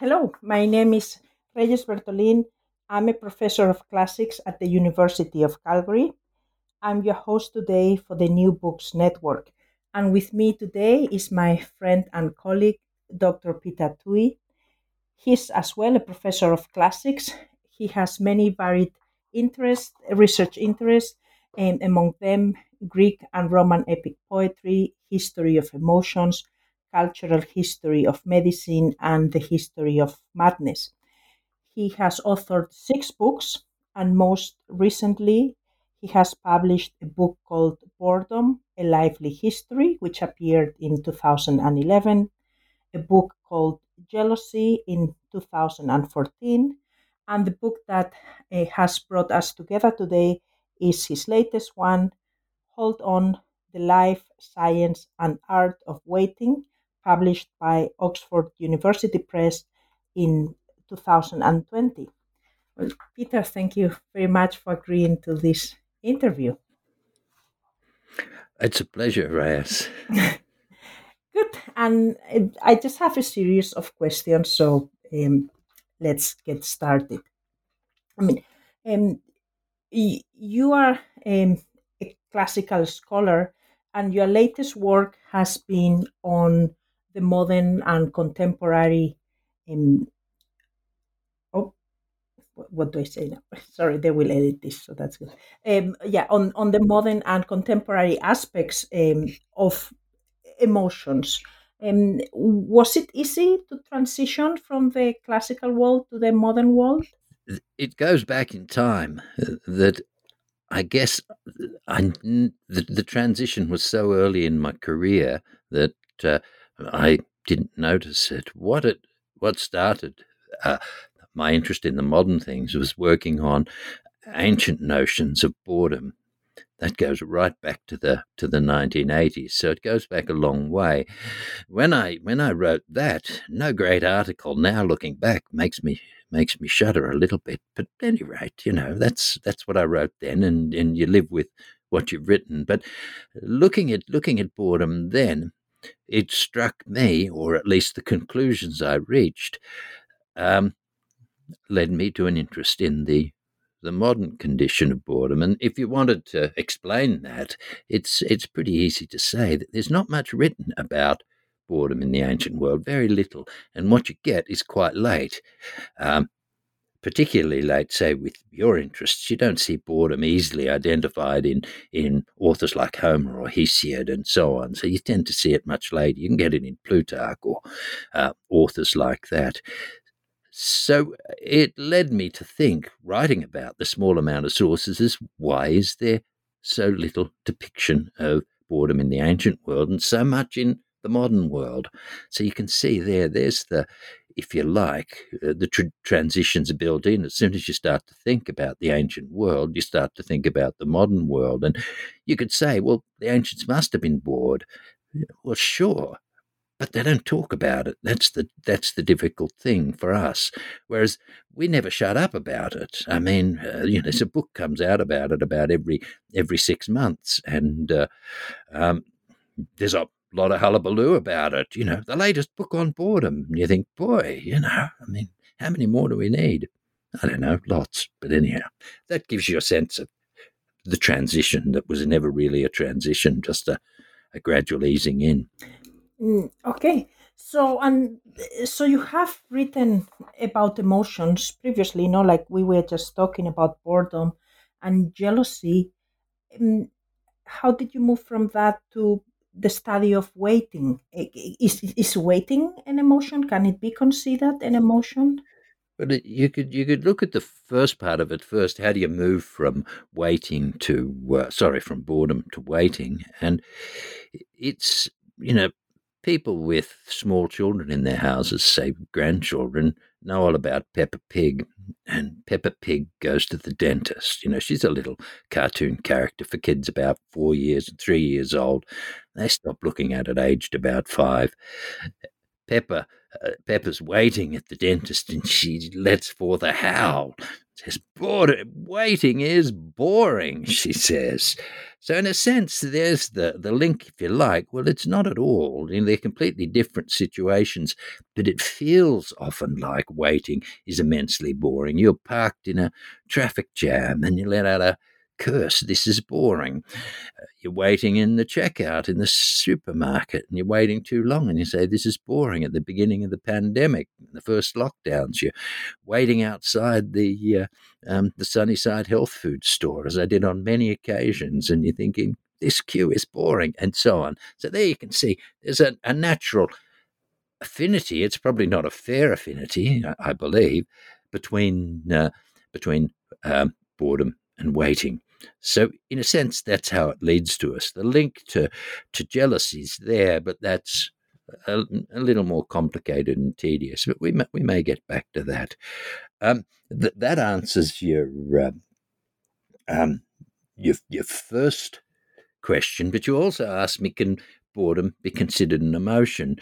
Hello, my name is Reyes Bertolin. I'm a professor of classics at the University of Calgary. I'm your host today for the New Books Network. And with me today is my friend and colleague, Dr. Peter Toohey. He's as well a professor of classics. He has many varied interests, research interests, and among them Greek and Roman epic poetry, history of emotions, cultural history of medicine and the history of madness. He has authored six books, and most recently, he has published a book called Boredom A Lively History, which appeared in 2011, a book called Jealousy in 2014, and the book that uh, has brought us together today is his latest one, Hold On The Life, Science, and Art of Waiting published by Oxford University Press in 2020. Well, Peter, thank you very much for agreeing to this interview. It's a pleasure, Reyes. Good. And I just have a series of questions, so um, let's get started. I mean, um, you are um, a classical scholar, and your latest work has been on the modern and contemporary um, oh what do I say now? Sorry, they will edit this, so that's good. Um, yeah, on, on the modern and contemporary aspects um, of emotions. Um, was it easy to transition from the classical world to the modern world? It goes back in time uh, that I guess I, the, the transition was so early in my career that uh, I didn't notice it. What it what started uh, my interest in the modern things was working on ancient notions of boredom. That goes right back to the to the 1980s, so it goes back a long way. When I when I wrote that, no great article. Now looking back, makes me makes me shudder a little bit. But at any rate, you know that's that's what I wrote then, and and you live with what you've written. But looking at looking at boredom then, it struck me, or at least the conclusions I reached, um, led me to an interest in the the modern condition of boredom. And if you wanted to explain that, it's it's pretty easy to say that there's not much written about boredom in the ancient world, very little, and what you get is quite late. Um, particularly late, say, with your interests, you don't see boredom easily identified in, in authors like Homer or Hesiod and so on. So you tend to see it much later. You can get it in Plutarch or uh, authors like that. So it led me to think, writing about the small amount of sources, is why is there so little depiction of boredom in the ancient world and so much in the modern world? So you can see there, there's the if you like, uh, the tr- transitions are built in. As soon as you start to think about the ancient world, you start to think about the modern world. And you could say, well, the ancients must have been bored. Well, sure. but they don't talk about it. That's the that's the difficult thing for us. Whereas we never shut up about it. I mean, uh, you know, there's a book comes out about it about every every six months, and uh, um, there's a lot of hullabaloo about it. You know, the latest book on boredom. And you think, boy, you know, I mean, how many more do we need? I don't know, lots. But anyhow, that gives you a sense of the transition that was never really a transition, just a, a gradual easing in. Mm, okay. So and so you have written about emotions previously, you know, like we were just talking about boredom and jealousy. Um, how did you move from that to the study of waiting? Is is waiting an emotion? Can it be considered an emotion? But you could you could look at the first part of it first. How do you move from waiting to uh, sorry from boredom to waiting? And it's you know people with small children in their houses, say grandchildren, know all about Peppa Pig. And Peppa Pig goes to the dentist. You know, she's a little cartoon character for kids about four years and three years old. They stop looking at it aged about five. Peppa, uh, Peppa's waiting at the dentist and she lets forth a howl says, waiting is boring, she says. So, in a sense, there's the, the link, if you like. Well, it's not at all. You know, they're completely different situations, but it feels often like waiting is immensely boring. You're parked in a traffic jam and you let out a curse, this is boring. Uh, you're waiting in the checkout in the supermarket and you're waiting too long and you say, this is boring at the beginning of the pandemic, the first lockdowns. You're waiting outside the, uh, um, the Sunnyside health food store, as I did on many occasions, and you're thinking, this queue is boring, and so on. So there you can see there's a, a natural affinity. It's probably not a fair affinity, I, I believe, between uh, between um, boredom and waiting. So, in a sense, that's how it leads to us. The link to, to jealousy is there, but that's a, a, little more complicated and tedious. But we may, we may get back to that. Um, th- that answers your, um, um, your your first question, but you also asked me, can boredom be considered an emotion?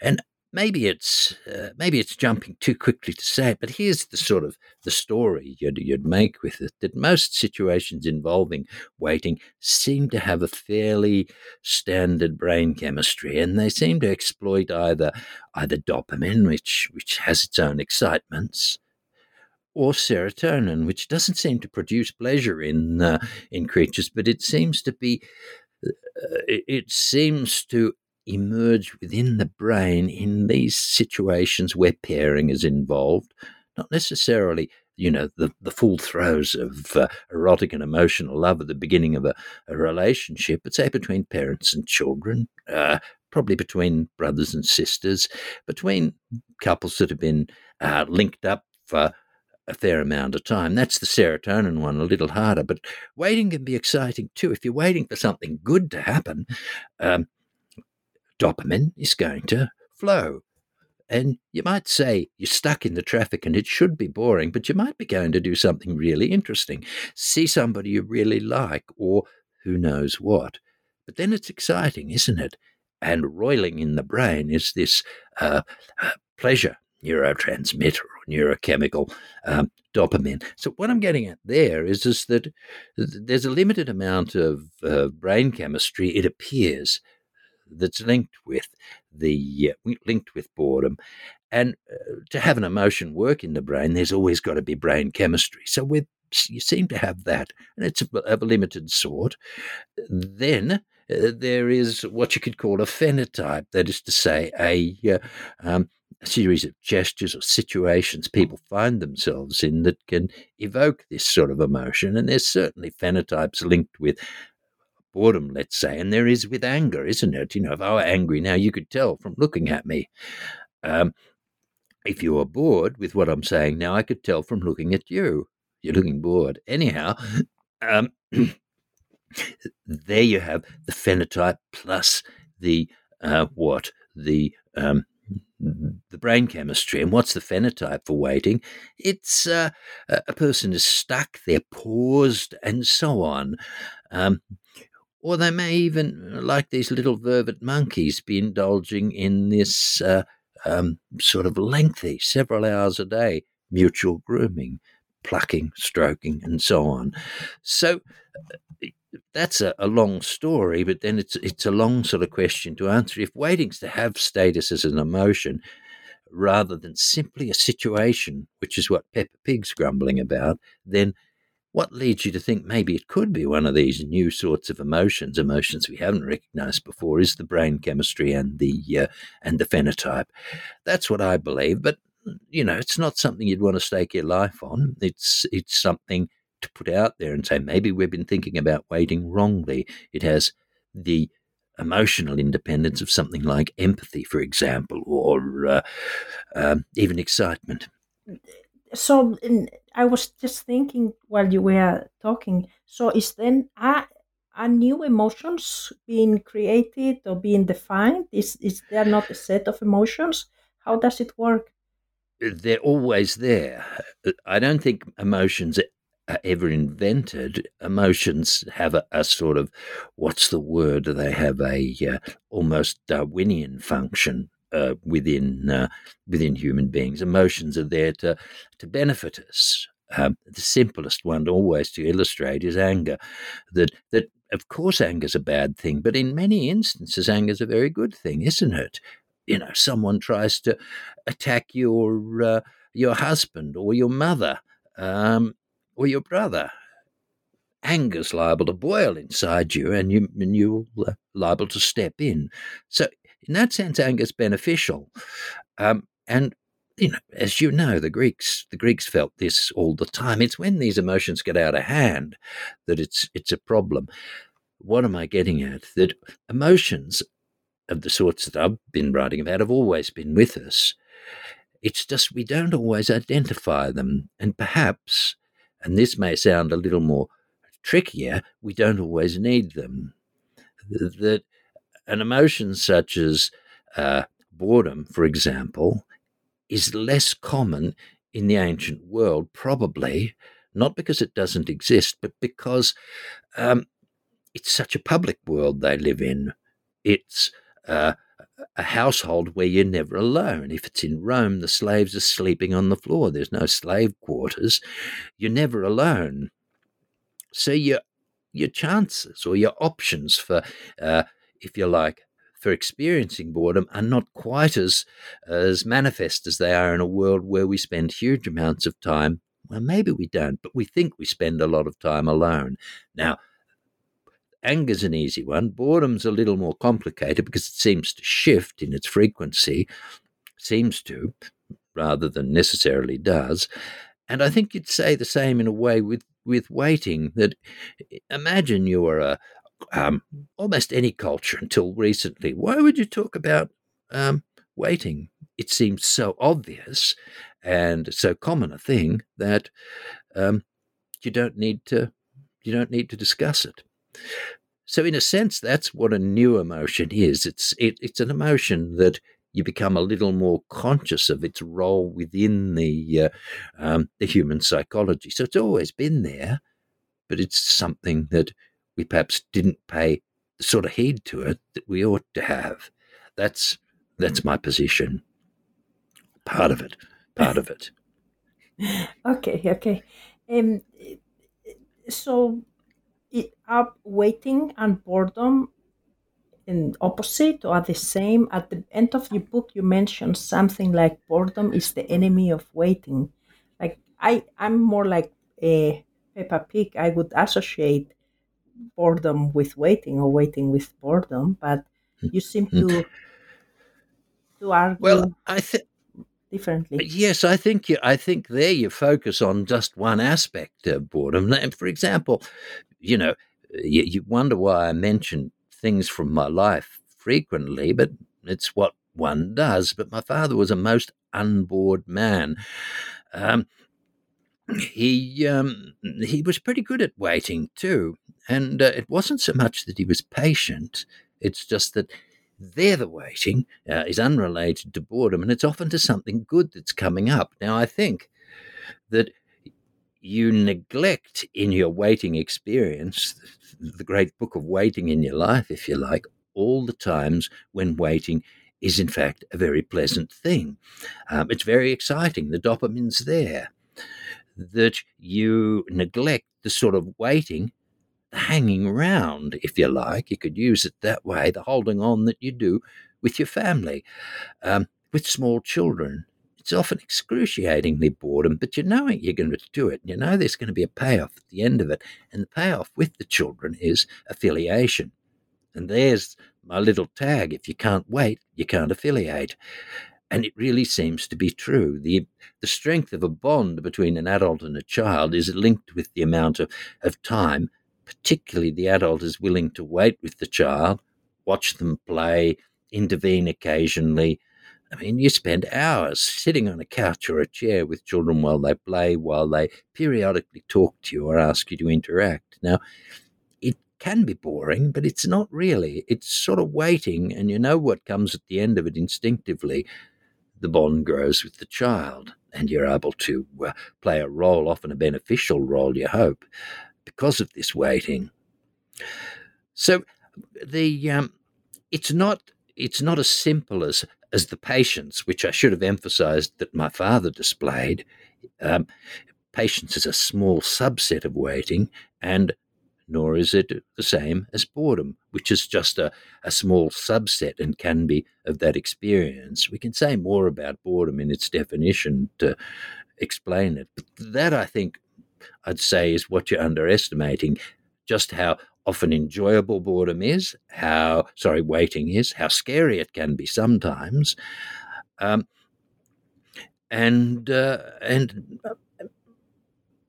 And maybe it's uh, maybe it's jumping too quickly to say it, but here's the sort of the story you'd, you'd make with it that most situations involving waiting seem to have a fairly standard brain chemistry, and they seem to exploit either either dopamine, which which has its own excitements. Or serotonin, which doesn't seem to produce pleasure in uh, in creatures, but it seems to be uh, it seems to emerge within the brain in these situations where pairing is involved, not necessarily you know the, the full throes of uh, erotic and emotional love at the beginning of a, a relationship but say between parents and children uh, probably between brothers and sisters between couples that have been uh, linked up for a fair amount of time. That's the serotonin one, a little harder. But waiting can be exciting too. If you're waiting for something good to happen, um, dopamine is going to flow. And you might say you're stuck in the traffic and it should be boring, but you might be going to do something really interesting. See somebody you really like, or who knows what. But then it's exciting, isn't it? And roiling in the brain is this uh, uh, pleasure neurotransmitter or neurochemical um, dopamine. So what I'm getting at there is, is that there's a limited amount of uh, brain chemistry, it appears, that's linked with the uh, linked with boredom. And uh, to have an emotion work in the brain, there's always got to be brain chemistry. So we you seem to have that, and it's of a limited sort. Then uh, there is what you could call a phenotype, that is to say, a uh, um, a series of gestures or situations people find themselves in that can evoke this sort of emotion. And there's certainly phenotypes linked with boredom, let's say, and there is with anger, isn't it? You know, if I were angry now, you could tell from looking at me. Um, if you are bored with what I'm saying now, I could tell from looking at you. You're looking bored. Anyhow, um, there you have the phenotype plus the uh, what? The um, the brain chemistry. And what's the phenotype for waiting? It's uh, a person is stuck, they're paused, and so on. Um, or they may even, like these little vervet monkeys, be indulging in this uh, um, sort of lengthy, several hours a day, mutual grooming, plucking, stroking, and so on. So uh, that's a, a, long story, but then it's it's a long sort of question to answer. If waiting's to have status as an emotion, rather than simply a situation, which is what Peppa Pig's grumbling about, then what leads you to think maybe it could be one of these new sorts of emotions, emotions we haven't recognized before, is the brain chemistry and the uh, and the phenotype. That's what I believe, but you know, it's not something you'd want to stake your life on. It's it's something to put out there and say maybe we've been thinking about waiting wrongly. It has the emotional independence of something like empathy, for example, or uh, um, even excitement so in, I was just thinking while you were talking. So is then are, are new emotions being created or being defined? Is is there not a set of emotions? How does it work? They're always there. I don't think emotions are ever invented. Emotions have a, a sort of what's the word? They have a uh, almost Darwinian function uh, within uh, within human beings. Emotions are there to to benefit us. Um, the simplest one always to illustrate is anger. That that of course anger is a bad thing, but in many instances anger is a very good thing, isn't it? You know, someone tries to attack your uh, your husband or your mother um, or your brother. Anger's liable to boil inside you, and you and you're uh, liable to step in. So in that sense, anger is beneficial. Um, and you know, as you know, the Greeks the Greeks felt this all the time. It's when these emotions get out of hand that it's it's a problem. What am I getting at? That emotions of the sorts that I've been writing about have always been with us. It's just we don't always identify them, and perhaps, and this may sound a little more trickier, we don't always need them. That an emotion such as uh, boredom, for example, is less common in the ancient world, probably not because it doesn't exist, but because um, it's such a public world they live in. It's uh, a household where you're never alone. If it's in Rome, the slaves are sleeping on the floor. There's no slave quarters. You're never alone. So your your chances or your options for uh, if you like, for experiencing boredom are not quite as as manifest as they are in a world where we spend huge amounts of time. Well, maybe we don't, but we think we spend a lot of time alone. Now, anger's an easy one. Boredom's a little more complicated because it seems to shift in its frequency, seems to, rather than necessarily does. And I think you'd say the same in a way with with waiting that imagine you are a, um, almost any culture until recently. Why would you talk about um, waiting? It seems so obvious and so common a thing that um, you don't need to you don't need to discuss it. So, in a sense, that's what a new emotion is. It's it, it's an emotion that you become a little more conscious of its role within the uh, um, the human psychology. So it's always been there, but it's something that we perhaps didn't pay the sort of heed to it that we ought to have. That's that's my position. Part of it. Part of it. okay. Okay. Um. So, it, are waiting and boredom in opposite or the same? At the end of your book, you mentioned something like boredom is the enemy of waiting. Like I, I'm more like a Peppa Pig. I would associate boredom with waiting or waiting with boredom, but you seem to mm. to argue well, I think differently. Yes, I think you, I think there you focus on just one aspect of boredom. For example, you know, you, you wonder why I mention things from my life frequently, but it's what one does. But my father was a most unbored man. Um, he um, he was pretty good at waiting too. And uh, it wasn't so much that he was patient, it's just that there the waiting uh, is unrelated to boredom and it's often to something good that's coming up. Now, I think that you neglect in your waiting experience, the great book of waiting in your life, if you like, all the times when waiting is in fact a very pleasant thing. Um, it's very exciting. The dopamine's there. That you neglect the sort of waiting, the hanging around, if you like, you could use it that way, the holding on that you do with your family, um, with small children. It's often excruciatingly boredom, but you know it you're going to do it. You know there's going to be a payoff at the end of it. And the payoff with the children is affiliation. And there's my little tag. If you can't wait, you can't affiliate. And it really seems to be true. The, the strength of a bond between an adult and a child is linked with the amount of, of time, particularly the adult is willing to wait with the child, watch them play, intervene occasionally. I mean, you spend hours sitting on a couch or a chair with children while they play, while they periodically talk to you or ask you to interact. Now, it can be boring, but it's not really. It's sort of waiting, and you know what comes at the end of it instinctively. The bond grows with the child, and you're able to uh, play a role, often a beneficial role, you hope, because of this waiting. So, the um, it's not it's not as simple as as the patience, which I should have emphasized that my father displayed. Um, patience is a small subset of waiting, and nor is it the same as boredom, which is just a, a small subset and can be of that experience. We can say more about boredom in its definition to explain it. But that, I think, I'd say is what you're underestimating just how often enjoyable boredom is, how, sorry, waiting is, how scary it can be sometimes. Um, and uh, and uh,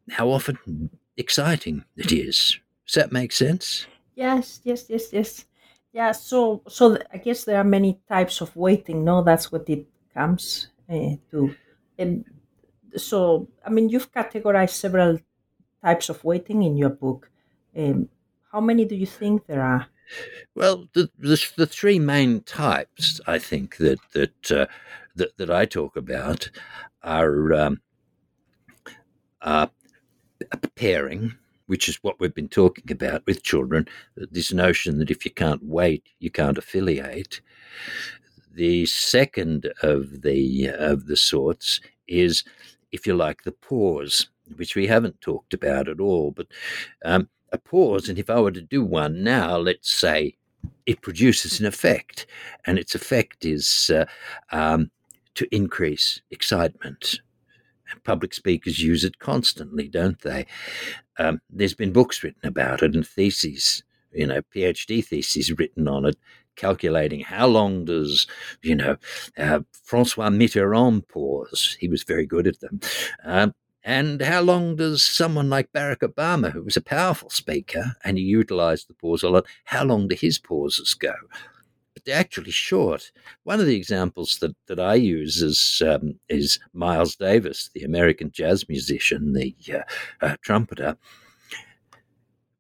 how often exciting it is. Does that make sense? Yes, yes, yes, yes. Yeah. So, so I guess there are many types of waiting. No, that's what it comes uh, to. And so, I mean, you've categorized several types of waiting in your book. Um, how many do you think there are? Well, the, the, the three main types I think that that uh, that, that I talk about are um, uh, pairing, which is what we've been talking about with children this notion that if you can't wait, you can't affiliate. The second of the of the sorts is, if you like, the pause, which we haven't talked about at all. But um, a pause, and if I were to do one now, let's say it produces an effect, and its effect is uh, um, to increase excitement public speakers use it constantly, don't they? Um, there's been books written about it and theses, you know, PhD theses written on it, calculating how long does, you know, uh, Francois Mitterrand pause. He was very good at them. Um, and how long does someone like Barack Obama, who was a powerful speaker and he utilized the pause a lot, how long do his pauses go? Actually short. One of the examples that, that I use is um, is Miles Davis, the American jazz musician, the uh, uh, trumpeter,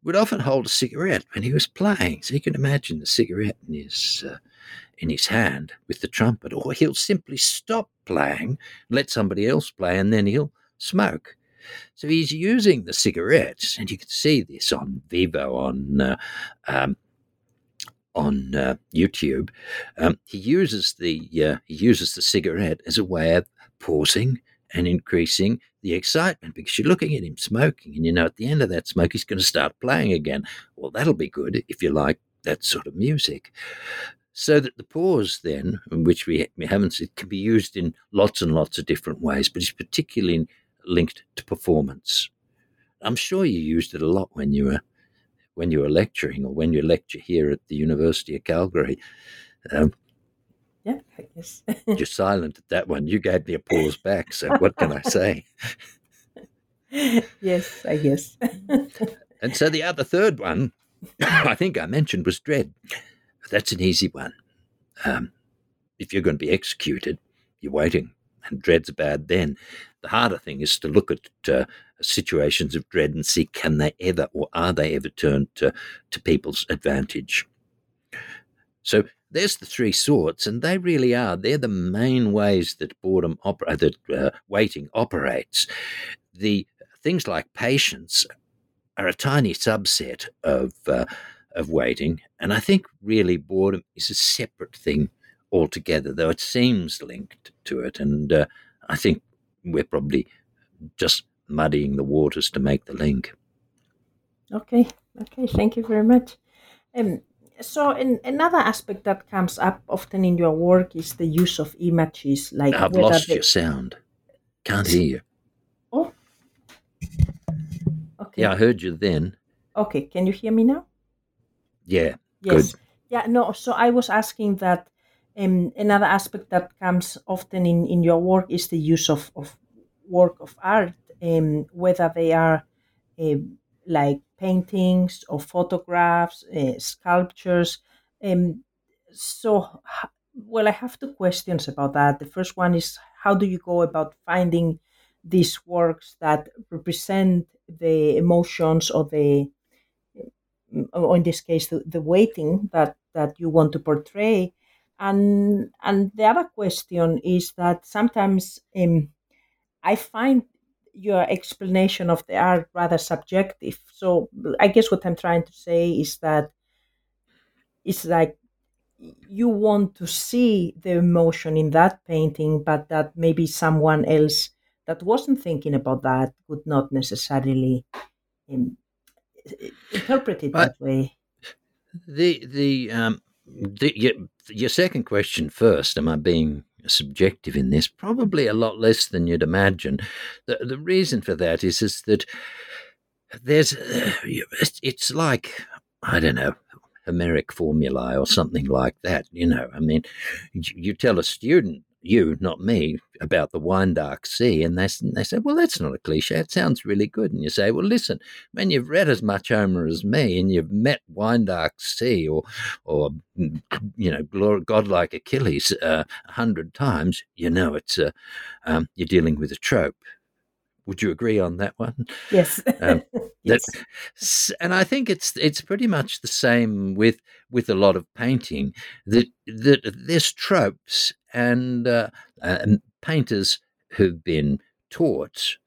would often hold a cigarette when he was playing. So you can imagine the cigarette in his uh, in his hand with the trumpet, or he'll simply stop playing, let somebody else play, and then he'll smoke. So he's using the cigarettes, and you can see this on Vevo, on uh, um, on uh, YouTube, um, he uses the uh, he uses the cigarette as a way of pausing and increasing the excitement because you're looking at him smoking, and you know at the end of that smoke he's going to start playing again. Well, that'll be good if you like that sort of music. So that the pause, then, which we, we haven't, it can be used in lots and lots of different ways, but it's particularly linked to performance. I'm sure you used it a lot when you were when you were lecturing or when you lecture here at the University of Calgary. Um, yeah, I guess. you're silent at that one. You gave me a pause back, so what can I say? yes, I guess. and so the other third one, I think I mentioned, was dread. That's an easy one. Um, if you're going to be executed, you're waiting, and dread's bad then. The harder thing is to look at uh, situations of dread and see can they ever or are they ever turned to, to people's advantage. So there's the three sorts, and they really are. They're the main ways that boredom opera, that uh, waiting operates. The things like patience are a tiny subset of uh, of waiting, and I think really boredom is a separate thing altogether, though it seems linked to it. And uh, I think we're probably just muddying the waters to make the link. Okay, okay, thank you very much. Um, so, in, another aspect that comes up often in your work is the use of images, like I've lost they... your sound. Can't hear you. Oh, okay. Yeah, I heard you then. Okay, can you hear me now? Yeah. Yes. Good. Yeah. No. So I was asking that. Um, another aspect that comes often in, in your work is the use of, of work of art, um, whether they are uh, like paintings or photographs, uh, sculptures. Um, so, well, I have two questions about that. The first one is how do you go about finding these works that represent the emotions or the, or in this case, the, the waiting that, that you want to portray? And and the other question is that sometimes um, I find your explanation of the art rather subjective. So I guess what I'm trying to say is that it's like you want to see the emotion in that painting, but that maybe someone else that wasn't thinking about that would not necessarily um, interpret it that way. The the um the, your, your second question first. Am I being subjective in this, probably a lot less than you'd imagine. The, the reason for that is, is that there's, uh, it's like, I don't know, Homeric formulae or something like that. You know, I mean, you tell a student you, not me, about the wine dark sea. And they, they say, well, that's not a cliche. It sounds really good. And you say, well, listen, when you've read as much Homer as me and you've met wine dark sea or, or you know, godlike Achilles uh, a hundred times, you know it's uh, um, you're dealing with a trope. Would you agree on that one? Yes. Um, yes. That, and I think it's it's pretty much the same with with a lot of painting. That that there's tropes and, uh, and painters who've been taught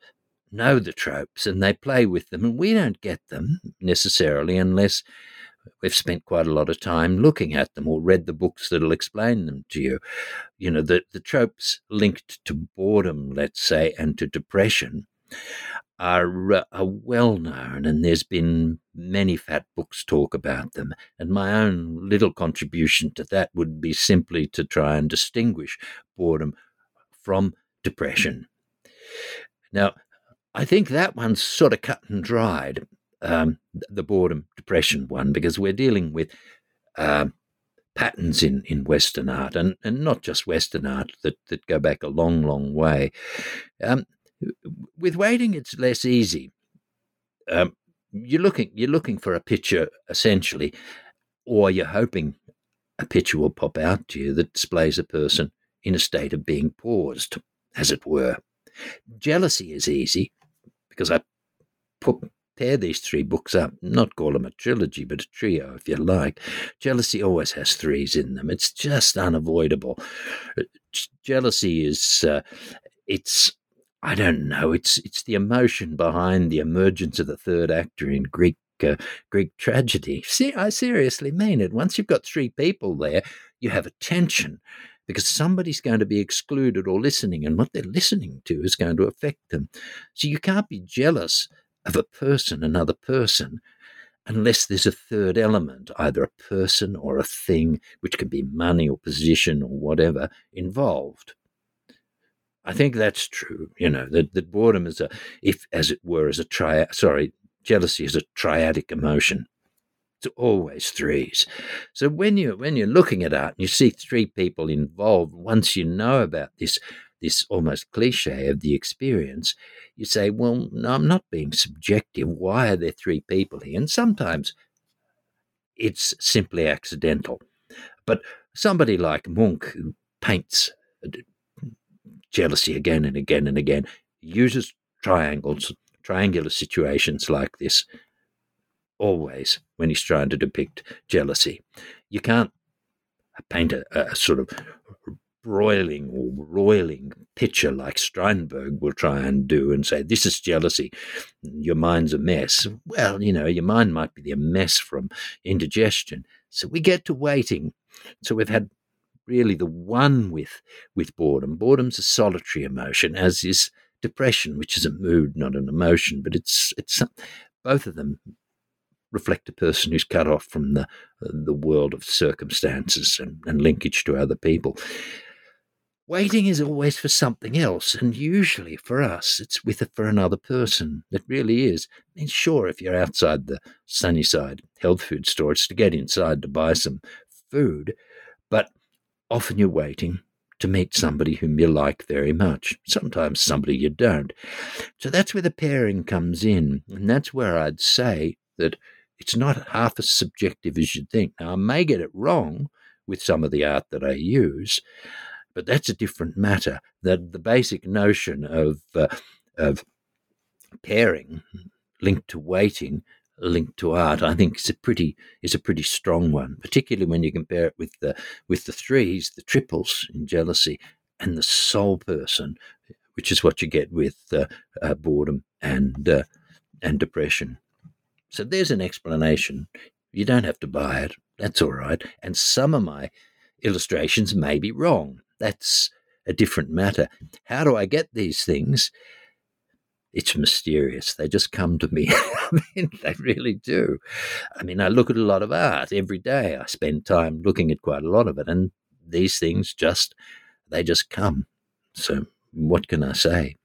know the tropes and they play with them, and we don't get them necessarily unless we've spent quite a lot of time looking at them or read the books that'll explain them to you. You know, the, the tropes linked to boredom, let's say, and to depression are, uh, are well known, and there's been many fat books talk about them. And my own little contribution to that would be simply to try and distinguish boredom from depression. Now, I think that one's sort of cut and dried um, the boredom depression one because we're dealing with uh, patterns in, in Western art and, and not just Western art that, that go back a long, long way. Um, with waiting, it's less easy. Um, you're looking you're looking for a picture essentially, or you're hoping a picture will pop out to you that displays a person in a state of being paused, as it were. Jealousy is easy because I put pair these three books up, not call them a trilogy, but a trio, if you like. Jealousy always has threes in them. It's just unavoidable. Uh, jealousy is, uh, it's, I don't know, it's, it's the emotion behind the emergence of the third actor in Greek. Uh, Greek tragedy. See, I seriously mean it. Once you've got three people there, you have a tension because somebody's going to be excluded or listening, and what they're listening to is going to affect them. So you can't be jealous of a person, another person, unless there's a third element, either a person or a thing, which can be money or position or whatever, involved. I think that's true. You know that, that boredom is a, if as it were, as a triad. Sorry, jealousy is a triadic emotion. It's always threes. So when you when you're looking at art and you see three people involved, once you know about this this almost cliche of the experience, you say, well, no, I'm not being subjective. Why are there three people here? And sometimes it's simply accidental. But somebody like Munch, who paints uh, jealousy again and again and again, uses triangles, triangular situations like this always when he's trying to depict jealousy. You can't paint a, a sort of broiling or roiling picture like Steinberg will try and do and say, This is jealousy. Your mind's a mess. Well, you know, your mind might be a mess from indigestion. So we get to waiting. So we've had really the one with with boredom. Boredom's a solitary emotion, as is depression, which is a mood, not an emotion. But it's it's both of them reflect a person who's cut off from the the world of circumstances and, and linkage to other people. Waiting is always for something else, and usually for us, it's with a, for another person. It really is. I mean, sure, if you're outside the Sunnyside health food store, it's to get inside to buy some food, but often you're waiting to meet somebody whom you like very much, sometimes somebody you don't. So that's where the pairing comes in, and that's where I'd say that it's not half as subjective as you'd think. Now, I may get it wrong with some of the art that I use, but that's a different matter. That the basic notion of uh, of pairing linked to waiting, linked to art, I think is a pretty is a pretty strong one, particularly when you compare it with the with the threes, the triples in jealousy, and the soul person, which is what you get with uh, uh, boredom and uh, and depression. So there's an explanation. You don't have to buy it. That's all right. And some of my illustrations may be wrong. That's a different matter. How do I get these things? It's mysterious. They just come to me. I mean, they really do. I mean, I look at a lot of art every day. I spend time looking at quite a lot of it, and these things just they just come. So, what can I say?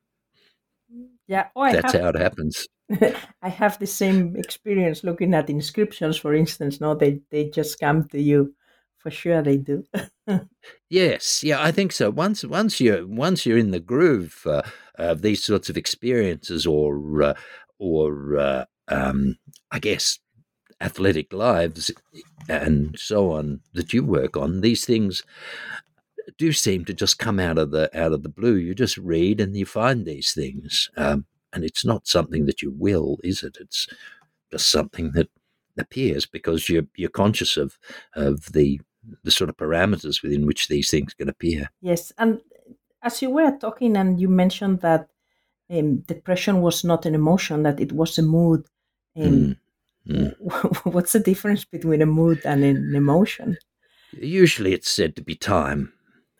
Yeah, oh, that's have, how it happens. I have the same experience looking at inscriptions, for instance. No, they they just come to you for sure they do. yes, yeah, I think so. Once once you're once you're in the groove uh, of these sorts of experiences, or uh, or uh, um, I guess athletic lives and so on that you work on, these things do seem to just come out of the out of the blue. You just read and you find these things, um, and it's not something that you will, is it? It's just something that appears because you're you're conscious of of the the sort of parameters within which these things can appear. Yes, and as you were talking, and you mentioned that um, depression was not an emotion; that it was a mood. Um, mm. Mm. What's the difference between a mood and an emotion? Usually, it's said to be time,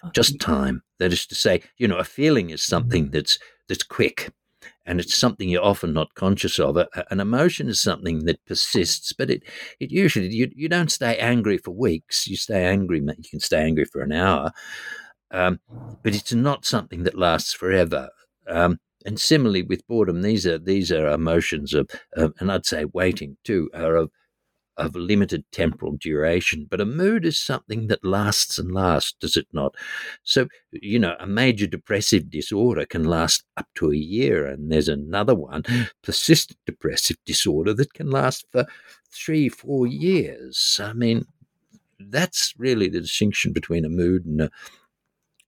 okay. just time. That is to say, you know, a feeling is something that's that's quick and it's something you're often not conscious of. An emotion is something that persists, but it, it usually you, you don't stay angry for weeks. You stay angry, you can stay angry for an hour, um, but it's not something that lasts forever. Um, and similarly with boredom, these are these are emotions of, and I'd say waiting too, are of of limited temporal duration, but a mood is something that lasts and lasts, does it not? So, you know, a major depressive disorder can last up to a year, and there's another one, persistent depressive disorder, that can last for three, four years. I mean, that's really the distinction between a mood and a,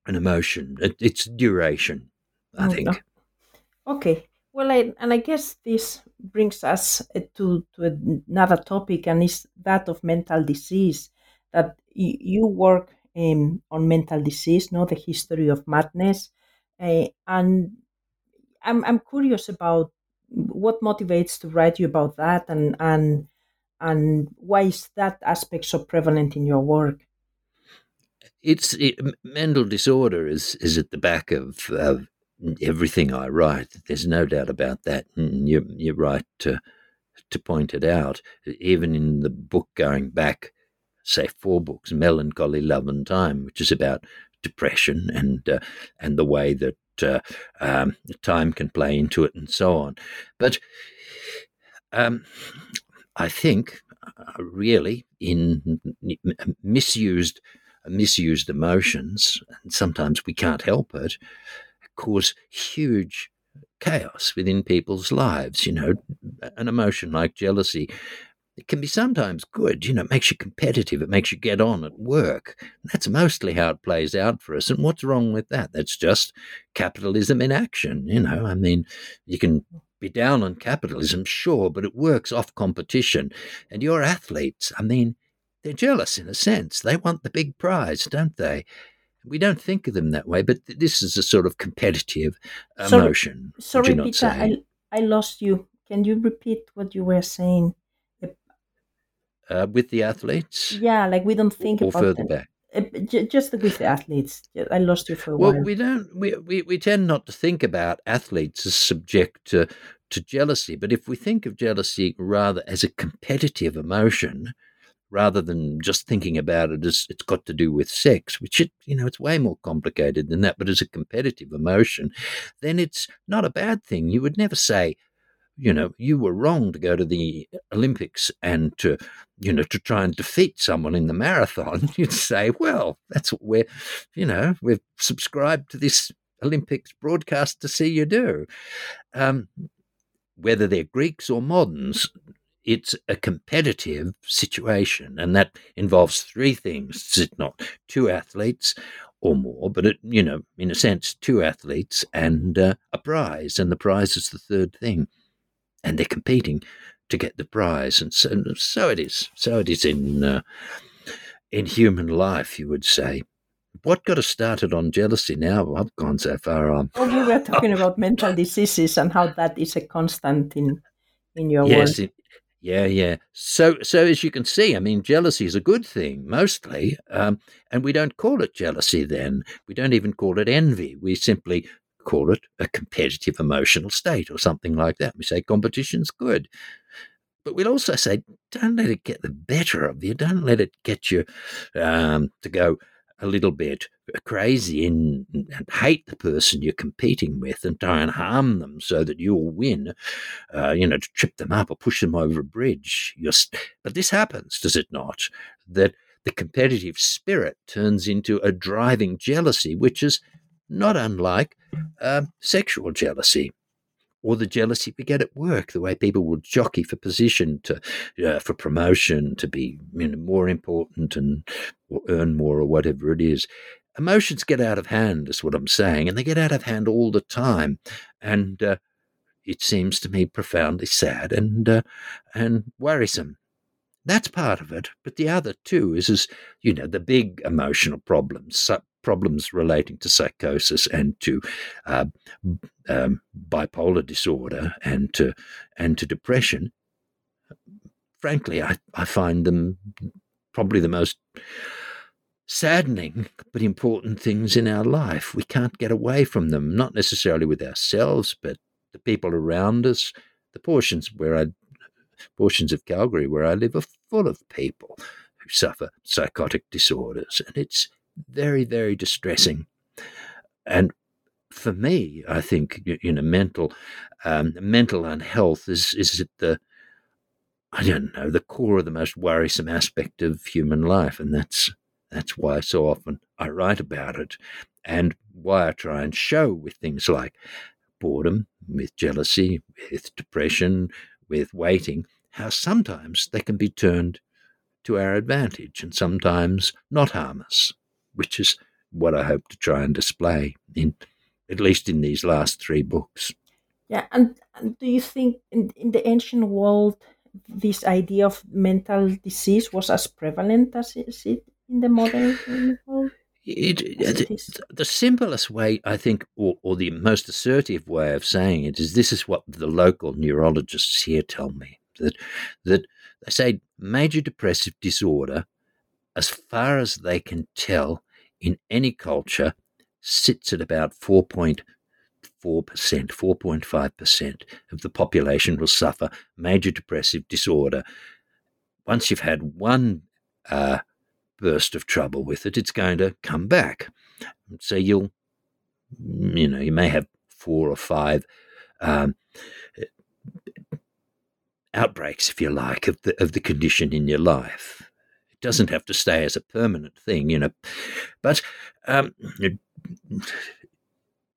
an emotion. It, it's duration, I oh, think. Okay. Well, I, and I guess this brings us uh, to, to another topic, and is that of mental disease. That you work um, on mental disease, not the history of madness, uh, and I'm I'm curious about what motivates to write you about that, and and and why is that aspect so prevalent in your work? It's it, mental disorder is is at the back of, of everything I write. There's no doubt about that. You're, you're right to, to point it out. Even in the book going back, say, four books, Melancholy, Love and Time, which is about depression and, uh, and the way that uh, um, time can play into it and so on. But um, I think, uh, really, in misused misused emotions, and sometimes we can't help it, cause huge chaos within people's lives. You know, an emotion like jealousy. It can be sometimes good, you know, it makes you competitive, it makes you get on at work. That's mostly how it plays out for us. And what's wrong with that? That's just capitalism in action, you know. I mean, you can be down on capitalism, sure, but it works off competition. And your athletes, I mean, they're jealous in a sense. They want the big prize, don't they? We don't think of them that way, but this is a sort of competitive emotion. Sorry, sorry Peter, I, I lost you. Can you repeat what you were saying? Uh, with the athletes? Yeah, like we don't think or about further them. back. Uh, just with the athletes. I lost you for a well, while. Well, we don't. We, we we tend not to think about athletes as subject to to jealousy, but if we think of jealousy rather as a competitive emotion, rather than just thinking about it as it's got to do with sex, which it, you know, it's way more complicated than that, but as a competitive emotion, then it's not a bad thing. You would never say, you know, you were wrong to go to the Olympics and to, you know, to try and defeat someone in the marathon. You'd say, well, that's what we're, you know, we've subscribed to this Olympics broadcast to see you do. Um, whether they're Greeks or moderns, it's a competitive situation, and that involves three things. Is it not two athletes or more, but it, you know, in a sense, two athletes and uh, a prize, and the prize is the third thing, and they're competing to get the prize, and so, so it is. So it is in uh, in human life, you would say. What got us started on jealousy? Now I've gone so far on. Oh, we were talking about mental diseases and how that is a constant in in your world. yes, work. Yeah, yeah. So, so as you can see, I mean, jealousy is a good thing mostly, um, and we don't call it jealousy. Then we don't even call it envy. We simply call it a competitive emotional state or something like that. We say competition's good, but we'll also say don't let it get the better of you. Don't let it get you um, to go a little bit crazy and, and, hate the person you're competing with and try and harm them so that you'll win, uh, you know, to trip them up or push them over a bridge. You're, but this happens, does it not? That the competitive spirit turns into a driving jealousy, which is not unlike uh, sexual jealousy or the jealousy we get at work, the way people will jockey for position, to for promotion, to be you know, more important and earn more or whatever it is. Emotions get out of hand, is what I'm saying, and they get out of hand all the time, and uh, it seems to me profoundly sad and uh, and worrisome. That's part of it, but the other too is, is you know, the big emotional problems, problems relating to psychosis and to uh, um, bipolar disorder and to and to depression. Frankly, I, I find them probably the most saddening but important things in our life. We can't get away from them, not necessarily with ourselves, but the people around us. The portions where I portions of Calgary where I live are full of people who suffer psychotic disorders, and it's very, very distressing. And for me, I think you know mental um, mental unhealth is is at the I don't know the core of the most worrisome aspect of human life, and that's that's why so often I write about it, and why I try and show with things like boredom, with jealousy, with depression, with waiting, how sometimes they can be turned to our advantage and sometimes not harm us which is what I hope to try and display in at least in these last three books. Yeah, and, and do you think in, in the ancient world this idea of mental disease was as prevalent as is it in the modern world? It, it, the simplest way, I think, or, or the most assertive way of saying it is this is what the local neurologists here tell me that that they say major depressive disorder as far as they can tell, in any culture, sits at about 4.4%, 4.5% of the population will suffer major depressive disorder. Once you've had one uh, burst of trouble with it, it's going to come back. So you'll, you know, you may have four or five um, outbreaks, if you like, of the of the condition in your life doesn't have to stay as a permanent thing, you know. But um,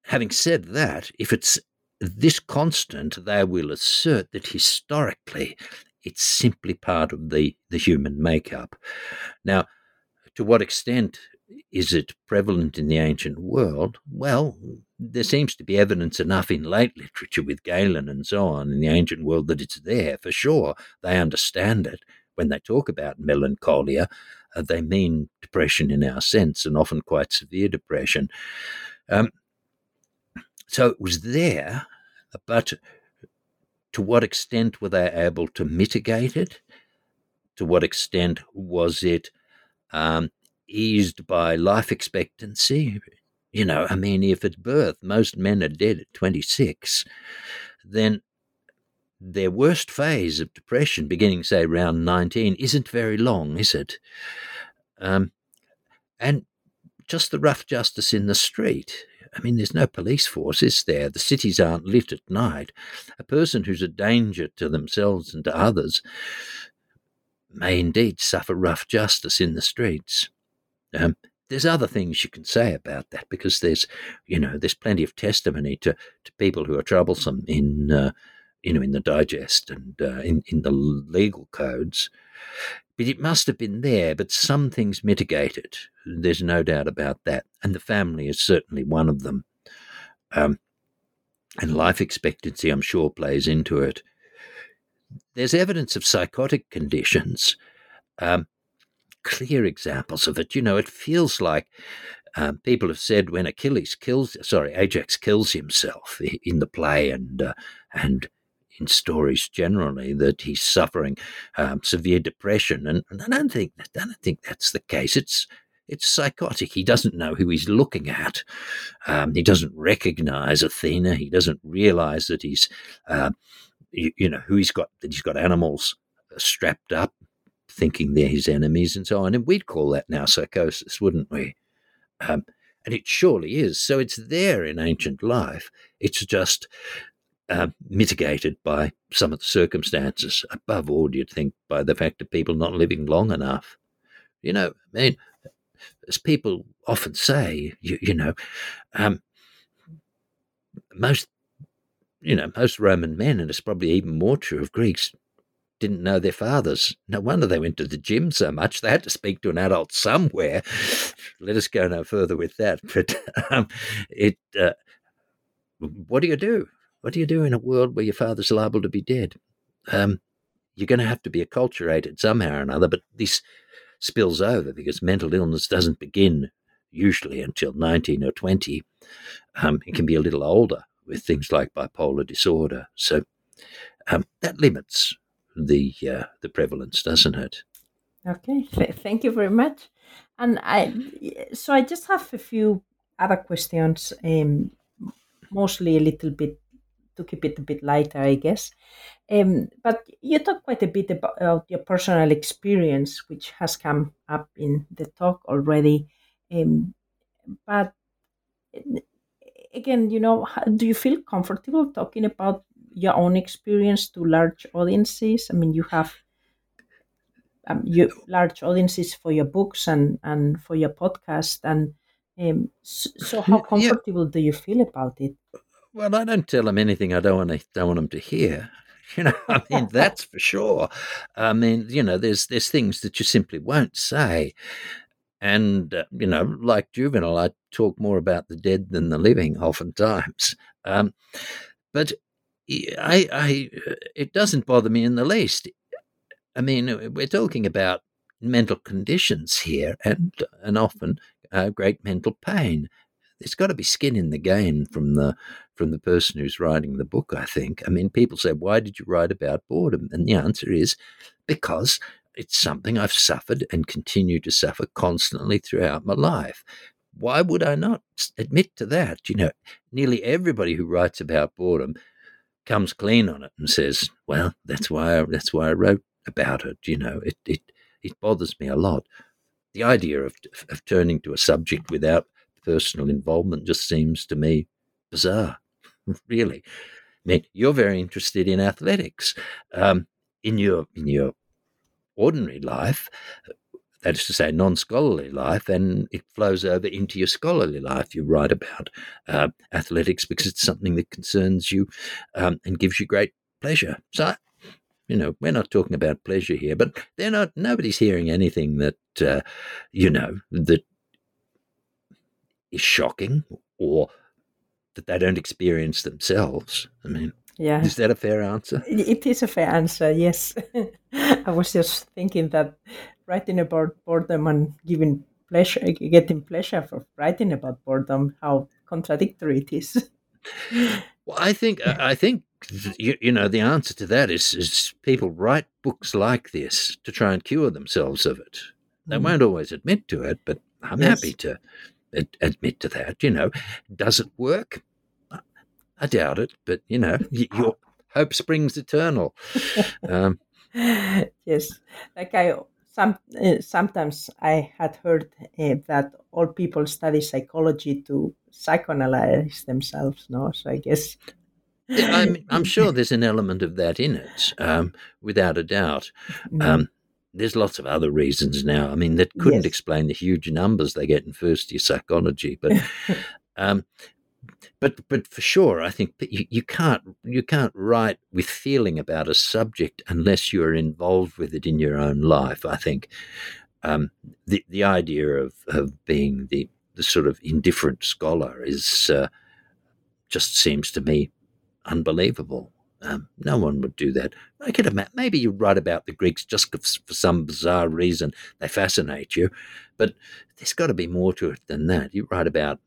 having said that, if it's this constant, they will assert that historically it's simply part of the, the human makeup. Now, to what extent is it prevalent in the ancient world? Well, there seems to be evidence enough in late literature with Galen and so on in the ancient world that it's there for sure. They understand it when they talk about melancholia, uh, they mean depression in our sense, and often quite severe depression. Um, so it was there, but to what extent were they able to mitigate it? To what extent was it um, eased by life expectancy? You know, I mean, if at birth most men are dead at 26, then their worst phase of depression, beginning, say, around 19, isn't very long, is it? Um, and just the rough justice in the street. I mean, there's no police force, is there? The cities aren't lit at night. A person who's a danger to themselves and to others may indeed suffer rough justice in the streets. Um, there's other things you can say about that because there's, you know, there's plenty of testimony to, to people who are troublesome in, uh, you know, in the digest and uh, in in the legal codes. But it must have been there, but some things mitigate it. There's no doubt about that. And the family is certainly one of them. Um, and life expectancy, I'm sure, plays into it. There's evidence of psychotic conditions, um, clear examples of it. You know, it feels like um, people have said when Achilles kills, sorry, Ajax kills himself in the play, and uh, and in stories generally that he's suffering um, severe depression, and, and, I don't think I don't think that's the case. It's it's psychotic. He doesn't know who he's looking at. Um, he doesn't recognize Athena. He doesn't realize that he's, uh, you, you, know, who he's got. That he's got animals strapped up, thinking they're his enemies, and so on. And we'd call that now psychosis, wouldn't we? Um, and it surely is. So it's there in ancient life. It's just uh, mitigated by some of the circumstances. Above all, you'd think by the fact of people not living long enough. You know, I mean, as people often say, you, you know, um, most, you know, most Roman men, and it's probably even more true of Greeks, didn't know their fathers. No wonder they went to the gym so much. They had to speak to an adult somewhere. Let us go no further with that. But um, it, uh, what do you do? What do you do in a world where your father's liable to be dead? Um, you're going to have to be acculturated somehow or another, but this spills over because mental illness doesn't begin usually until 19 or 20. Um, it can be a little older with things like bipolar disorder. So um, that limits the uh, the prevalence, doesn't it? Okay, thank you very much. And I, so I just have a few other questions, um, mostly a little bit to keep it a bit lighter, I guess. Um, but you talk quite a bit about, your personal experience, which has come up in the talk already. Um, but again, you know, do you feel comfortable talking about your own experience to large audiences? I mean, you have um, you large audiences for your books and and for your podcast, and um, so, so how comfortable yeah. do you feel about it? Well, I don't tell them anything I don't want to, don't want them to hear. You know, I mean that's for sure. I mean, you know, there's there's things that you simply won't say, and uh, you know, like Juvenal, I talk more about the dead than the living, oftentimes. Um, but I, I, uh, it doesn't bother me in the least. I mean, we're talking about mental conditions here, and and often uh, great mental pain there's got to be skin in the game from the from the person who's writing the book. I think. I mean, people say, "Why did you write about boredom?" And the answer is because it's something I've suffered and continue to suffer constantly throughout my life. Why would I not admit to that? You know, nearly everybody who writes about boredom comes clean on it and says, "Well, that's why I, that's why I wrote about it." You know, it it it bothers me a lot. The idea of of turning to a subject without personal involvement just seems to me bizarre, really. I mean, you're very interested in athletics. Um, in your in your ordinary life, that is to say, non-scholarly life, and it flows over into your scholarly life. You write about uh, athletics because it's something that concerns you um, and gives you great pleasure. So, you know, we're not talking about pleasure here, but they're not. Nobody's hearing anything that uh, you know that is shocking or that they don't experience themselves. I mean, yeah. Is that a fair answer? It is a fair answer, yes. I was just thinking that writing about boredom and giving pleasure, getting pleasure for writing about boredom, how contradictory it is. well, I think I think you, you know the answer to that is is people write books like this to try and cure themselves of it. They mm. won't always admit to it, but I'm yes. happy to ad- admit to that. You know, does it work? I doubt it, but you know, your hope springs eternal. Um, yes, like I some uh, sometimes I had heard uh, that all people study psychology to psychoanalyze themselves. No, so I guess. I'm, I'm sure there's an element of that in it, um, without a doubt. Mm. Um, there's lots of other reasons now. I mean, that couldn't yes. explain the huge numbers they get in first year psychology, but um, but but for sure, I think you, you can't you can't write with feeling about a subject unless you are involved with it in your own life. I think um, the the idea of of being the the sort of indifferent scholar is uh, just seems to me unbelievable. Um, no one would do that. I could imagine maybe you write about the Greeks just for some bizarre reason they fascinate you, but there's got to be more to it than that. You write about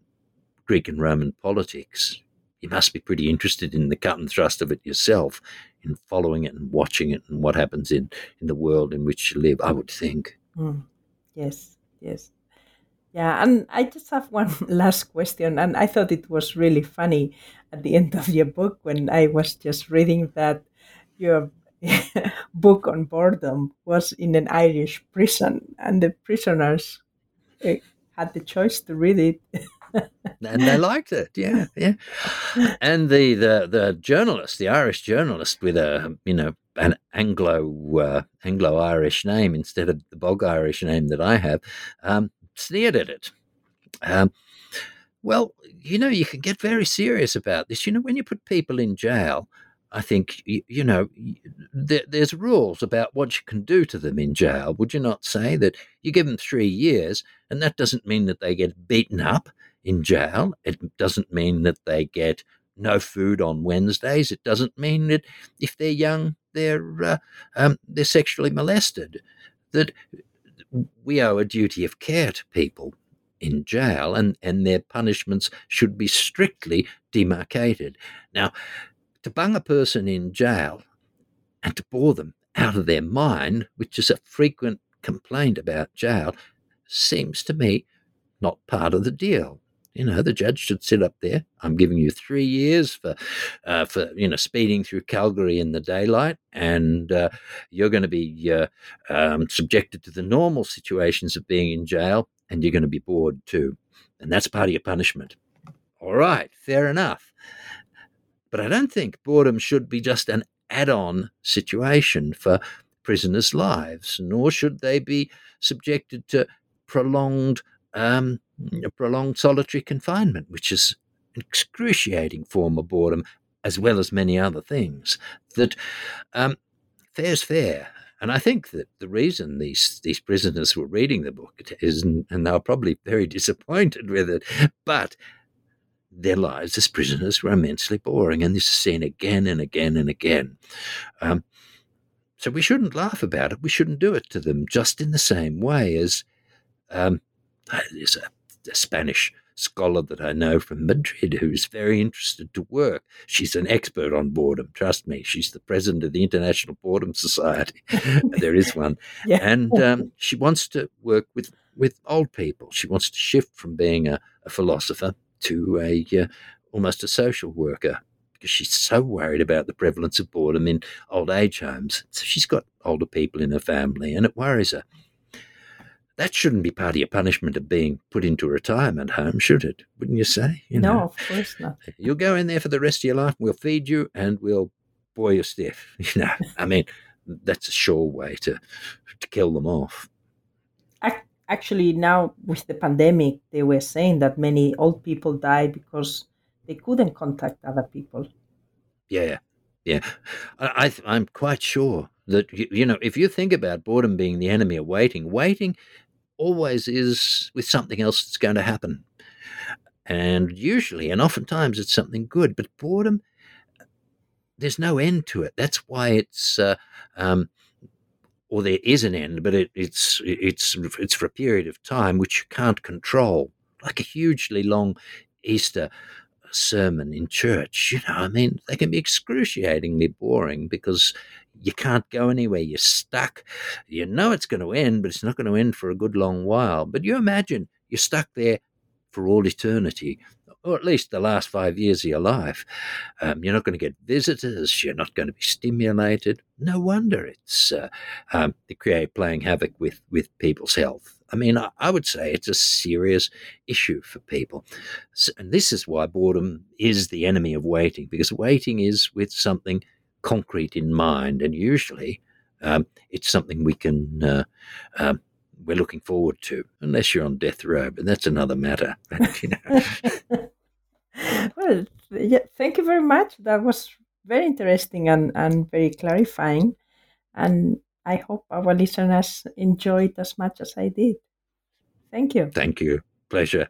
Greek and Roman politics. You must be pretty interested in the cut and thrust of it yourself, in following it and watching it and what happens in, in the world in which you live, I would think. Mm. Yes, yes. Yeah, and I just have one last question, and I thought it was really funny at the end of your book when I was just reading that your book on boredom was in an Irish prison, and the prisoners eh, had the choice to read it. and they liked it. Yeah, yeah. And the the the journalist, the Irish journalist, with a you know an Anglo uh, Anglo Irish name instead of the bog Irish name that I have, um, sneered at it. Um, well, you know, you can get very serious about this. You know, when you put people in jail, I think you, you know there, there's rules about what you can do to them in jail. Would you not say that you give them three years, and that doesn't mean that they get beaten up in jail. It doesn't mean that they get no food on Wednesdays. It doesn't mean that if they're young, they're uh, um, they're sexually molested. That we owe a duty of care to people in jail, and and their punishments should be strictly demarcated. Now, to bung a person in jail and to bore them out of their mind, which is a frequent complaint about jail, seems to me not part of the deal. You know, the judge should sit up there. I'm giving you three years for, uh, for you know, speeding through Calgary in the daylight, and uh, you're going to be uh, um, subjected to the normal situations of being in jail, and you're going to be bored too, and that's part of your punishment. All right, fair enough. But I don't think boredom should be just an add-on situation for prisoners' lives, nor should they be subjected to prolonged um, prolonged solitary confinement, which is an excruciating form of boredom, as well as many other things. That um, fair's fair. And I think that the reason these these prisoners were reading the book is, and they were probably very disappointed with it, but their lives as prisoners were immensely boring, and this is seen again and again and again. Um, so we shouldn't laugh about it. We shouldn't do it to them, just in the same way as um, there's a a Spanish scholar that I know from Madrid who's very interested to work. She's an expert on boredom, trust me. She's the president of the International Boredom Society. there is one. Yeah. And um, she wants to work with, with old people. She wants to shift from being a, a philosopher to a uh, almost a social worker because she's so worried about the prevalence of boredom in old age homes. So she's got older people in her family and it worries her. That shouldn't be part of your punishment of being put into a retirement home, should it? Wouldn't you say? You no, know, of course not. You'll go in there for the rest of your life. We'll feed you and we'll bore you stiff. You know, I mean, that's a sure way to to kill them off. Actually, now with the pandemic, they were saying that many old people die because they couldn't contact other people. Yeah, yeah. I, I am quite sure that you know if you think about boredom being the enemy of waiting, waiting always is with something else that's going to happen. And usually, and oftentimes, it's something good. But boredom, there's no end to it. That's why it's uh, um, or there is an end, but it, it's it's it's for a period of time which you can't control, like a hugely long Easter sermon in church. You know, I mean, they can be excruciatingly boring because you can't go anywhere. You're stuck. You know it's going to end, but it's not going to end for a good long while. But you imagine you're stuck there for all eternity or at least the last five years of your life. Um, you're not going to get visitors. You're not going to be stimulated. No wonder it's uh, um, the playing havoc with with people's health. I mean, I, I would say it's a serious issue for people, so, and this is why boredom is the enemy of waiting because waiting is with something concrete in mind, and usually um, it's something we can. Uh, um, we're looking forward to, unless you're on death row, but that's another matter. you know. well, yeah, thank you very much. That was very interesting and, and very clarifying. And I hope our listeners enjoyed as much as I did. Thank you. Thank you. Pleasure.